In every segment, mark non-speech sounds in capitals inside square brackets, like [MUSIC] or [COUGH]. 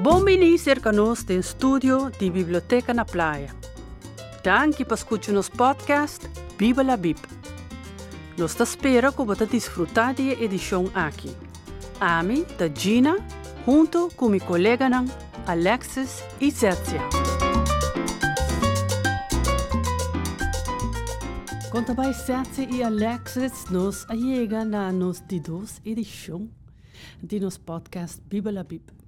Bom-vindo cerca nós tem estúdio de Biblioteca na Praia. Danke por escutar nos podcast Bíblia a Bib. Nós te que você desfrutar da edição aqui. Ami, da Gina, junto com meu colega Alexis e Zertia. Quanto vai Zertia e Alexis, nos chega na nos de duas edição de nos podcast Bíblia a Bib.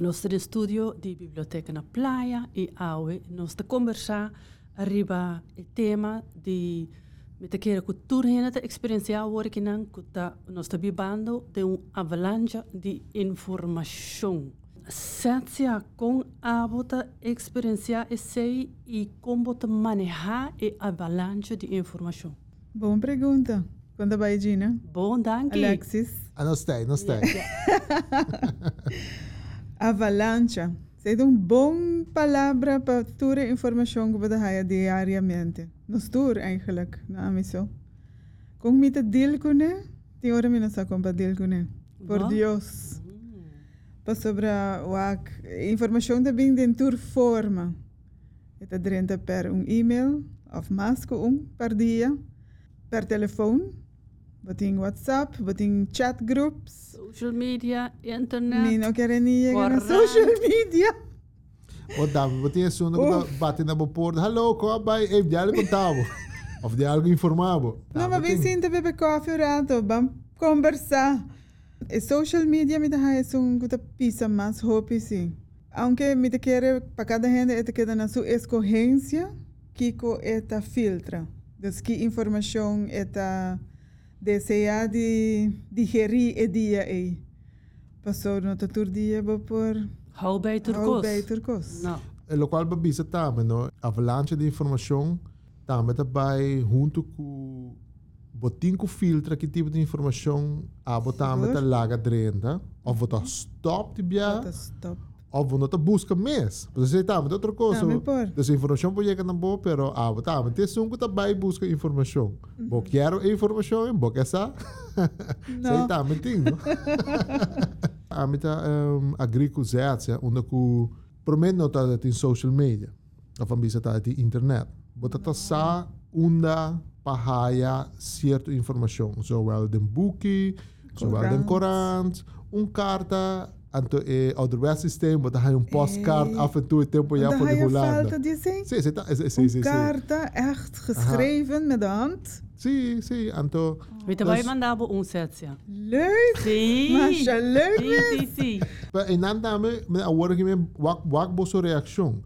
Nós temos estúdio de biblioteca na praia e hoje nós estamos conversar arriba o tema de met que cultura hoor que não que tá nós está vivendo de uma avalanche de informação Setia com a bota experienciar esse e como te manejar a avalanche de informação. Boa pergunta. Quando vai, Gina? Bom, danke. Alexis? Ah, não sei, não sei. Avalanche. É uma boa palavra para toda a informação que tem diariamente. Nos tour, eigenlijk, na amiso. Kung mita deal ko ne, tem hora mina sa kung deal. Por Dios. Pa sobra wak, informação também de tour forma. Ita drenta per um e-mail, of que um per dia, per telefoon, Bating WhatsApp, bating chat groups. Social media, na social media. O dame, wat is zo'n dat bate na porta. Hallo, kom bij, heb jij algo contavo? Of de algo informavo? Não, mas vem sim, beber coffee um rato, vamos conversar. E social media me dá é um guta pisa mais hope sim. Aunque me te quer para cada gente te queda na sua escorrência, Kiko eta filtra. Dus que informação eta desejar de digerir o dia aí. Passou no outro dia por Hou kos. beter kos. Não. E lo qual babisa também, no? Avalanche de informação também também junto com botin com filtra que tipo de informação a botar met laga drenda of botar stop de bia Bota stop. of botar busca mes. Tá, coisa. Também por. Dus informação pode chegar na boa, pero ah, mas tem um que também busca informação. Bo quero informação, bo que essa. Não. Sei tá, mas tem. A mim tá um, agricultura, onde que prometo não tá em social media, a bisa tá em internet. Bota tá sa unda pahaya certa informação, zowel den boekie, zowel den corant, um carta Anto e ouderwets systeem, bota hij een postkaart Eh, af en toe, tempo ja Dan voor ga de je Hollanda. falta de zin. Sim, sim, tá, sim, sim, Een sim. carta echt geschreven met de hand. Sim, sim, Anto. Weet je, wij mandava um setja. Leuk. Sim. Masha, leuk Sim, mesmo. sim, sim. Pa en dan dame, me agora que me wak wak boso reação.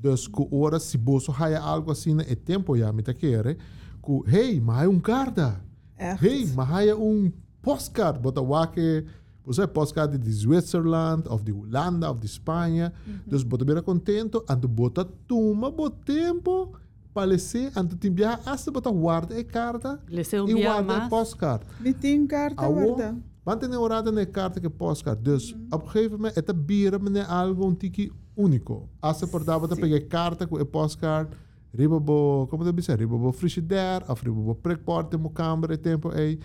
Dus ku ora si boso haya algo assim e tempo ya me taquere, ku hey, mas há um carta. Echt. Hey, mas há um postcard, bota wake Você postcard de Zwitserland, of de Holanda, of de Espanha. Dus bota bem contento, ando bota tuma, bota tempo, palese, ando timbia, hasta bota guarda e carta, Lese um e dia guarda e mais. postcard. Tien carta guarda. want in orada ne kaarten que postcard. Dus op een gegeven moment, het bieren me algo un tiki único. Ze por dava te pegar carta com e postcard, riba bo, como deve ser, riba bo frigidaire, of riba bo prikporte mo câmera e tempo ei.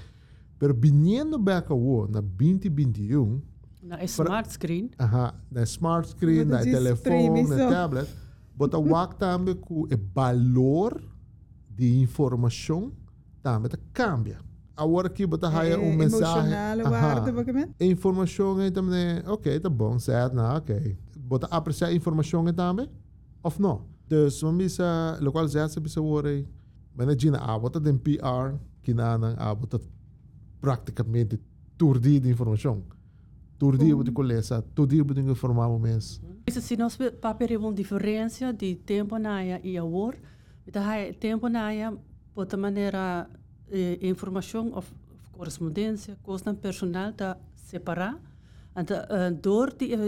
Pero viniendo back wo na 2021, Na smart screen. aha, na smart screen, Wat na is telefoon, na premisso? tablet, bota wak tambe com e valor de informação tambe te cambia. Agora aqui bota haya um mensagem. Emotionale Aha. waarde, wat je bent. A informação aí também, ok, tá bom, certo, não, ok. Bota apreciar a informação aí também, ou não? Dus, man bisa, lo qual zet se bisa worry, mas na ah, bota den PR, que na na, ah, praticamente turdi de informação. Turdi Hum. bota colesa, turdi bota informar o mês. Isso se nós papel uma diferença de tempo na área e agora, então aí tempo na área outra maneira eh, informação of correspondência, coisa personal tá separar. Então, uh, door die uh,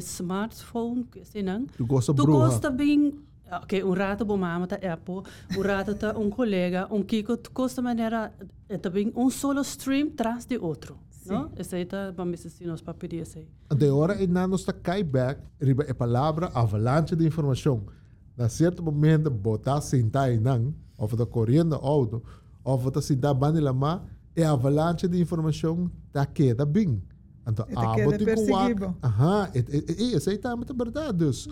smartphone, que se não, Tu gosta bem, ok, um rato bom mama tá Apple, um rato tá um colega, um kiko, tu costa maneira, é também um solo stream traz de outro, não? Esse aí tá, vamos dizer, nós papel esse aí. De hora e na nos ta cai back, riba e palavra avalanche de informação. Na certo momento, botar sentar em não, ou tá correndo auto, ou tá sentar bani lama, e avalanche de informação tá queda bem. Então, E te ah, com o perseguido. Aham, e, e, e, essa aí tá muito verdade. Dus,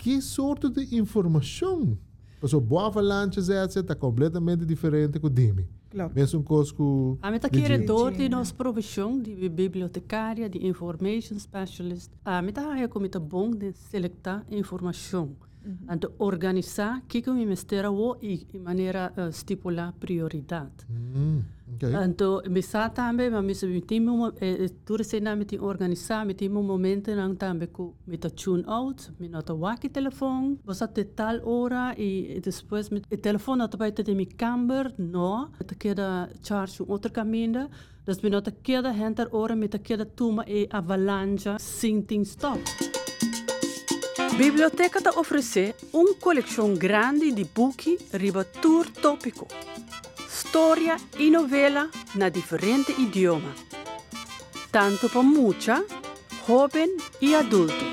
que sorte de informação? Porque o boa avalanche está completamente diferente do Dimi. Klopt. Mesmo coisa que... A meta Digi. keren door die Digi, nos profissão de bibliotecária, de information specialist. A meta haya como meta bom de selectar informação. Então, organizar que que me mestera o e de maneira uh, stipular prioridade. Hum, ok. Então, me sa também, mas me sabe tem um tudo se na me tem organizar, me tem um momento não também que me tá tune out, me nota waki telefone, você te tal hora e, e depois me o telefone nota vai ter mi camber, no, te queda charge um outro caminho, dus me nota queda henter hora me te queda tuma e avalanche sem tem stop. Biblioteca te oferece uma coleção grande de boeken riba tour tópico. Storia e novela na diferente idioma. Tanto para mucha, joven e adulto.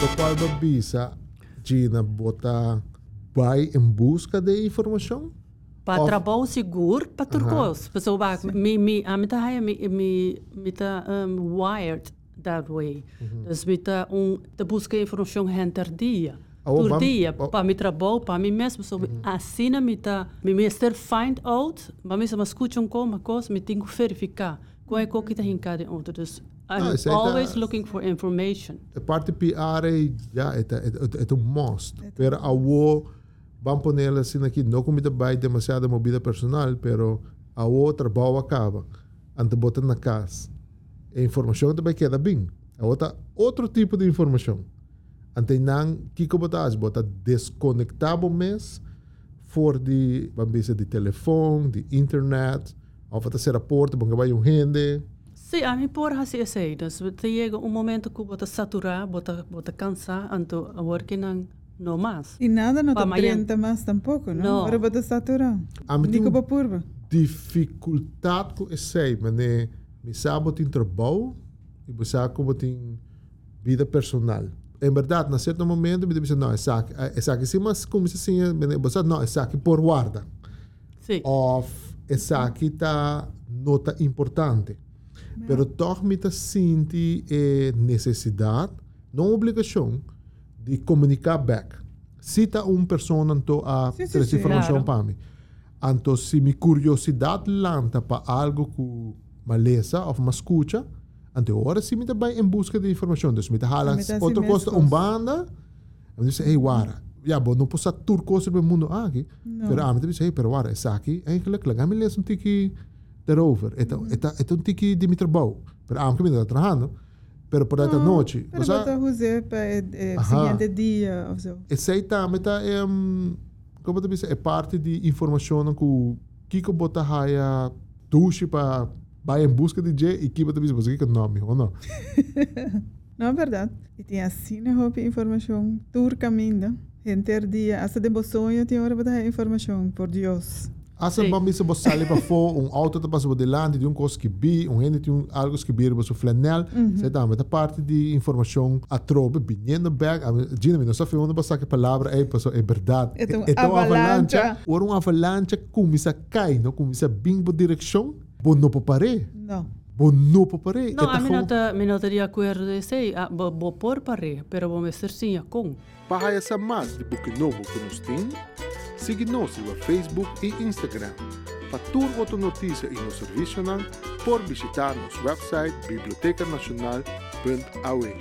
Lo qual babisa, Gina, bota vai em busca de informação? Para Of- trabalho seguro, para turcos. Pessoal, ba, me, me, a mita haya, me, me, me tá um, wired that way. Dus me tá um, te busca informação henter dia. Oh, Por dia, oh. para me trabalho, para mim mesmo. So, Assim, me tá, me mister find out, mas me se me escuta um como, coisa, me tenho que verificar. Qual é que está em outro. Dus, I'm Ah, aí tá- always looking for information. A parte PR é, já, é, é, é, é um must. Pero a wo, vamos poner assim aqui, não comida vai demasiada movida personal, pero a o trabalho acaba. Ante bota na casa. A informação também queda bem. A outra, outro tipo de informação. Ante não, que que botas? Bota desconectar o mês for de, vamos dizer, de telefone, de internet, ou para ser aporte, bom que vai um rende. Sim, a mim por assim é sei. Te chega um momento que bota saturar, bota bota cansar, então a working não não mais. Y nada no te Pa' mañana. orienta más tampoco, ¿no? No. Ahora vas a saturar. Ah, mas Hindi tem ko um- pa purba. dificuldade que eu sei, mas né, me sabe tem trabalho e me sabe como tem vida personal. Em verdade, na certo momento, me diz, não, é aqui, é aqui, sim, mas como se assim, você não, é aqui por guarda. Sim. Of, é aqui tá nota importante. Pero toch me tá sente eh, necessidade, não obrigação, de comunicar back. Tá uma pessoa então a Sim, sim, trazer sim. informação Claro. para mim. Então, se minha curiosidade lanta para algo que me lesa ou me escuta, então agora sim me bem em busca de informação. Então, me Me tá outra coisa, mesmo. um banda, eu disse, hey, wara, ja, bom, não posso tur coisa no mundo aqui. No. Pero ah, me disse, hey, pero wara, essa aqui, eigenlijk, laga me lesa um tiki daarover. Então, então um tiki de meu trabalho. Pero ah, me tá trabalhando. Pero por esta noite, Pero dan José para el Ajá. siguiente día o essa tá, é, um, como eu disse, é parte de informação que o Kiko bota raia tuxe para vai em busca de J e Kiko também você que é o nome, ou não? No, [LAUGHS] verdad. Y tiene así una hope información. Tour caminho. Gente dia. Hasta de bosonho tiene ahora para información. Por Dios. Asa Sim. ba misa você sali para [LAUGHS] fora, um auto tá passando delante de um coisa que bi, um rende tem um algo que bir você flanel, você tá, mas a parte de informação a trobe, binhando back, a Gina, não sabe onde você que palavra é, pessoal, é verdade. É um uma avalanche. Ou uma avalanche começa a cair, não começa a bem por direção, bom não. No. Bom não para parar. Não, a mim não me não tá de acordo de sei, a bo bo por pare, pero vou me ser sim a com. Para essa mais de book novo que nos tem, siga-nos no Facebook e Instagram. Para tudo outra notícia e no serviço não, por visitar nosso website bibliotecanacional.aue.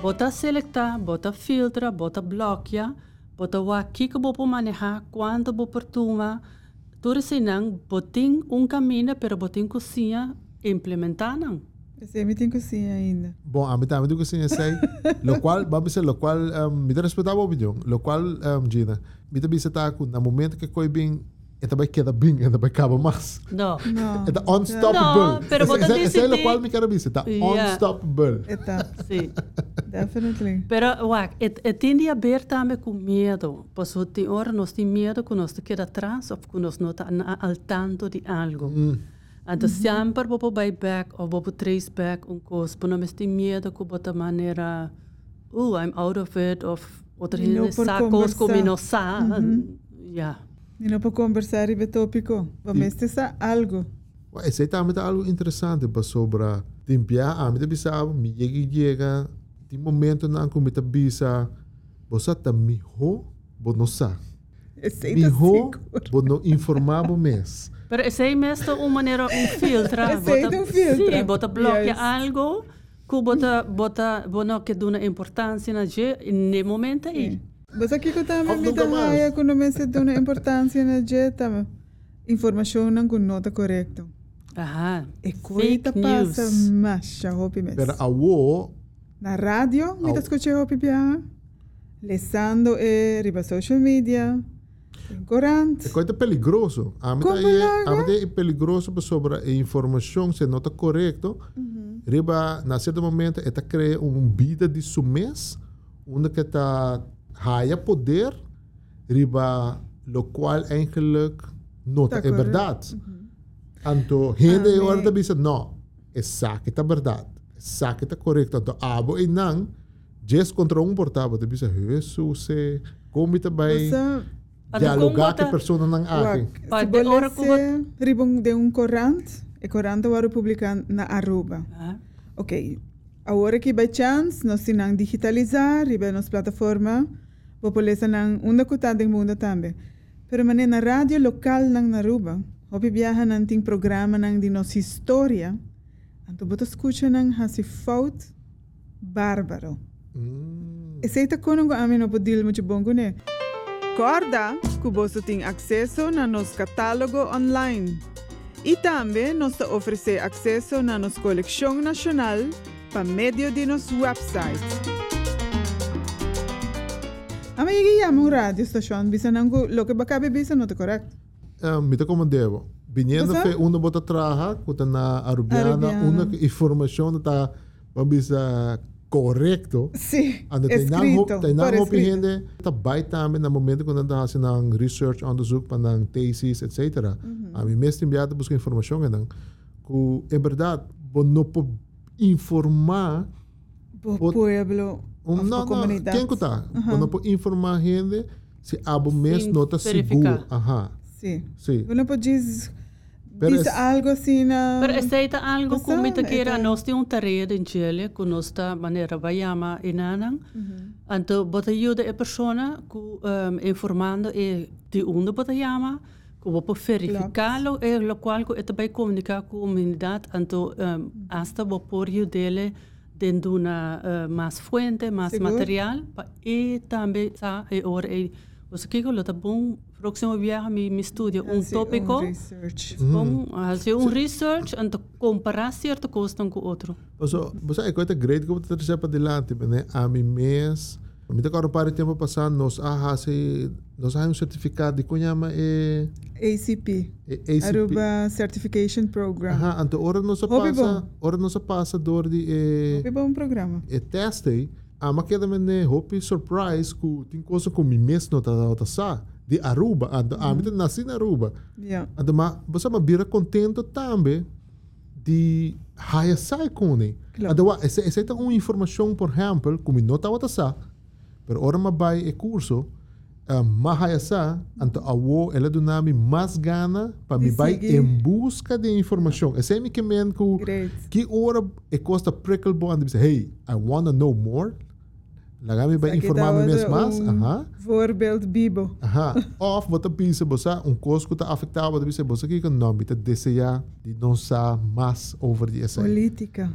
Bota selectar, bota filtra, bota bloqueia, bota o aqui que vou manejar, quanto vou perturbar. Tudo assim não, botem um caminho, pero botem cozinha implementar não. Esse é meeting cozinha ainda. Bom, a mim também do que sim sei, lo qual, [LAUGHS] vamos dizer, lo qual, um, me dá respeitar o opinião, lo qual, um, Gina, me também se está com, no momento que coi bem, e também queda bem, e também acaba mais. Não. No. É unstoppable. Não, pero esse- é o qual me quero dizer, tá Yeah. unstoppable. Eta. Sim. Definitely. Pero, het, het tende a ver também com medo. O tem hora nós tem medo que nós te queda atrás ou que nós não está al tanto de algo. Então, sempre vou vai back ou vou trace back um coisa, por não tem medo que bota maneira, oh, I'm out of it, of outra E não gente por sabe coisa como conversar. não sabe. Yeah. E não para conversar e ver tópico. Vamos testar algo. Esse também é algo interessante para sobre limpar a minha bisa, me chega e chega, tem momento na que me bisa, você tá me ho, você não sabe. Esse Me é ho, seguro. você não informar o mês. Pero essa é mesmo [LAUGHS] uma maneira um filtra. Essa é bota- um filtra. Sim, bota bloqueia Yes. algo que bota bota bono que dá importância na je no momento aí. Mas aqui que eu também Of me nunca dá mais. raia quando me se dá uma importância na dieta. Informação não com nota correta. Aham. E coisa Fake passa news. mais a hopi mes. Pero a wo, Na rádio, me Au. escutei hopi bia. Lesando e riba social media. Em corante. é coisa peligroso. A Como é, é peligroso sobre a informação se não está correto. Riba, na certo momento, está cria um vida de sumês, onde que está raia poder, riba, lo qual eigenlijk não Tá é verdade. Então, gente Amém. agora bisa não, essa que tá verdade, essa que tá correto. Então, abo e não, just contra um portável, tu bisa, Jesus, se, como ita vai Você dialogar como com a bota- pessoa não aqui. Wak, Pa, se de hora bolesse ribong de um corante, e corante waro publican na Aruba. Ah, Ok, agora que by chance, nós tinang digitalizar, riba nos plataforma, populesa nang unda kuta ding mundo também. Pero mané na rádio local nang Naruba, hopi viaja nang ting programa nang di nos história, anto boto escucha nang hasi fout bárbaro. Hum. Aceita kono ko amin no podil mo bongo ne. Corda, que você tem acesso na nosso catálogo online. E também nós te oferecer acesso na nossa coleção nacional para meio de nosso website. Ama yagi yama um rádio station bisa nangu lo que bakabe bisa não te correto. Uh, mita como devo. Viniendo fe uno bota traja, kuta na arubiana, una informação tá bisa correto. Sim, Ando tem nang escrito, hoop, tem nang por hoop escrito. gente, tá bij tamen na momento quando anda hasin ng research onderzoek pa ng thesis, etc. Mhm. A mim mesmo enviado busca informação que não. Que é verdade, bom não po informar Pot- pueblo, um of não, não, quem que tá? Bom não po informar gente se abo mês Sem não tá verificar. seguro. Aha. Sim. Sim. Você não pode dizer Pero diz es- algo assim na... Pero aceita algo Basta, como me queira, ita- nós temos uma tarefa em Chile, que nós está maneira bayama inanang. Então, bota ajuda a pessoa que um, informando e de onde bota chama, que vou verificá-lo e lo qual que é também comunicar com a comunidade, então um, hasta vou pôr dele dentro de uma uh, mais fuente, mais Seguro. material, pa, e também tá e ora e você que lo tá bom, próximo viagem me me estudia um Assim, tópico research. Bom, fazer um research e comparar certo custo com o outro. Also, basta ik weet het great que você terceira para delante, né? A mim mês, a mim tá agora para tempo passado, nós ah, se nós há um certificado de conhama é ACP. é ACP. Aruba Certification Program. Aha, ante ora nós passa, ora nós passa door die é É bom programa. é teste, a maqueda me ne hope surprise ku tem coisa com mim mês não tá tá sa de Aruba, a mim nasci na Aruba. Yeah. Ante ma, você ma bira contento também de haya sai com ne. Claro. Wa, essa essa é uma informação, por exemplo, como não tá wata sa, pero ora vai e curso, uh, ma haya sa, ante awo ela do nome mais gana para me vai em busca de informação. Esse é me que men que ora e costa prickelbo and dice, hey, I want to know more. Lagami ba me mes mas? um Aha. Voorbeeld Bibo. Aha. Of bota pisa bosa um costo que tá afetado bota pisa bosa que não me tá deseja de não sa mais over essay. Política.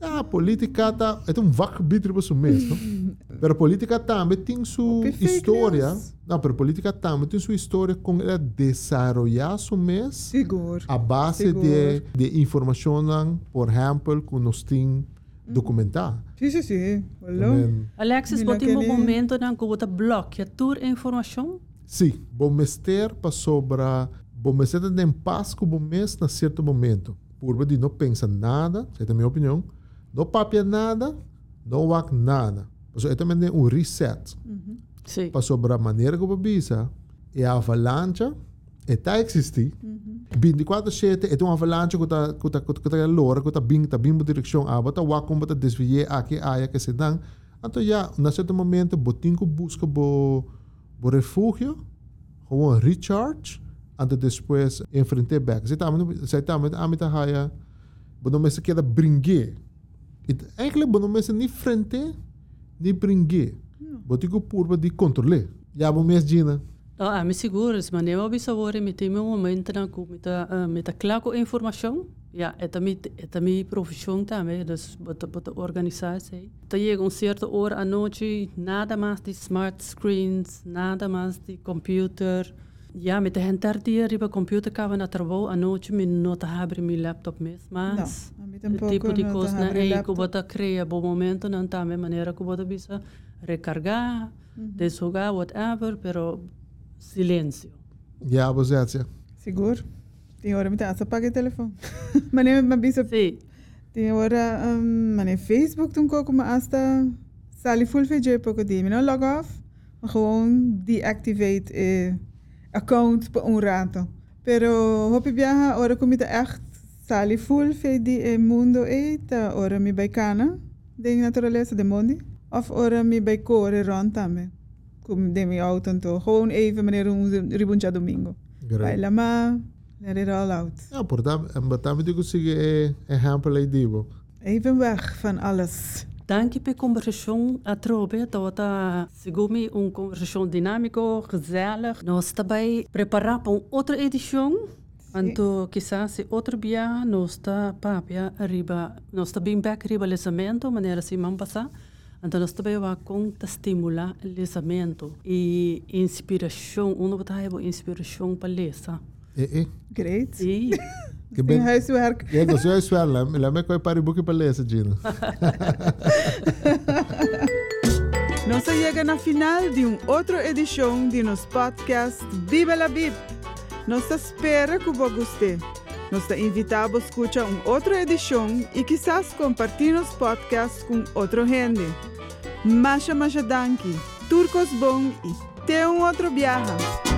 Ah, política tá é um vakgebied bosa mesmo. Pero política também tem sua Op, história. Não, pero política também tem sua história com ela desarrollar su mês Seguro. a base Seguro. de, de informação, por exemplo, que nós temos documentar. Sim, sim, sim. Também, Alexis, Mila botem um momento na que você bloqueia toda a informação. sim, bom mester para sobre, bom mester tem paz com o mês na certo momento. Por de não pensa nada, essa é a minha opinião, não papia nada, não wak nada. Então, é também um reset. Sim. para sobre a maneira como bisa e a avalanche está existir 24/7 é uma avalanche que tá que tá que tá lora que tá bem tá bem direção a bota wa como tá desviar aqui a que se dan então já na certo momento botinho busca bo bo refúgio Gewoon recharge. En depois enfrentar back. Zij está met amita haya. Bono mensen queda bringue. Eigenlijk bono mensen niet frente, niet bringue. Botico purba di controle. Ja, bom mes Gina. No, a mi seguro, mas nem eu sabor me tem um momento na com muita muita claro informação. Ja, é também é também profissão também, dus bota bota organização. Então chega um certo hora à noite, nada mais de smart screens, nada mais de computer. Ja, met de hentar die riba computer kawa na trabalho à noite, me nota abre meu laptop mesmo, mas Não, o tipo de coisa na aí que bota cria bom momento não também maneira que bota bisa recargar, desjogar whatever, pero silêncio. Ja, você é. Seguro. Tem hora me tá, só paga o telefone. Mas nem me bisa. Sim. Tem hora, um, mas nem Facebook toen koken, maar hasta sali full VJ pouco die. Me não log off, maar gewoon deactivate eh, account por um rato. Pero hopi viaja, ora comida echt sali full VD e mundo eita, ora mi bij kana, de naturaleza de mondi. Of ora mi bij core rond também. Como de mi auto en to. Gewoon even meneer un ribuncha domingo. Baila ma, let it all out. Ja, portanto, en batame digo sigue exemplo aí divo. Even weg van alles. Danke per conversação a trobe, tota segumi um conversação dinâmico, gezellig. Nós também preparar para outra edição. Anto quizás se outro dia nós está papia arriba, nós está bem back arriba lesamento, maneira assim vamos passar. Então nós também vai com estimular o lesamento e inspiração, um botar inspiração para lesa. Eh, eh. Great. E [LAUGHS] Que Tem ben... huiswerk. Ja, dat is juist wel. Laat me- laat me kwijt pari boeken para lezen, Gina. [LAUGHS] Nós chega na final de uma outra edição de nosso podcast Viva la Bib. Nós espera que você goste. Nós te invitamos a escutar uma outra edição e quizás compartilhar nosso podcast com outra gente. Masha Masha Danki, Turcos Bom e um outro viaje.